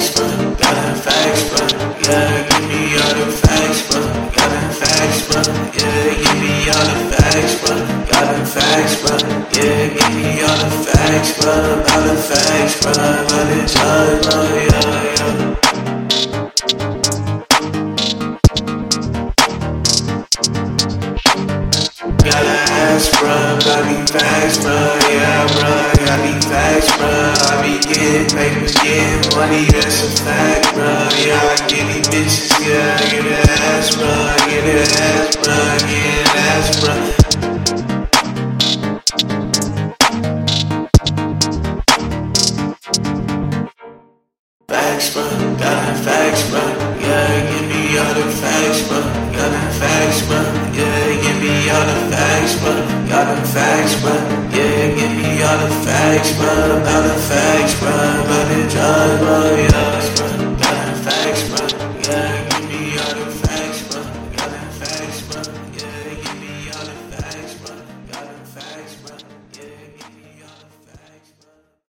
facts, bro. Got them facts, bro. Yeah, give me all the facts, bro. Got them facts, bro. Yeah, give me all the facts, bro. Got them facts, bro. Yeah, give me all the facts, bro. All the facts, bro. About the judge, bro. Oh, yeah, yeah. Gotta ask, bruh, got these facts, bruh, yeah, facts, I be getting money, that's a fact, bruh, yeah, I get these bitches, yeah, I get an ass, bruh, get an ass, bruh, get an ass, bruh. Facts, bro, got them facts, bro. Yeah, give me all the facts, bro. Got them facts, bro. Yeah, give me all the facts, bro. Got them facts, bro. Yeah, give me got the facts, bruh, about the facts, bruh.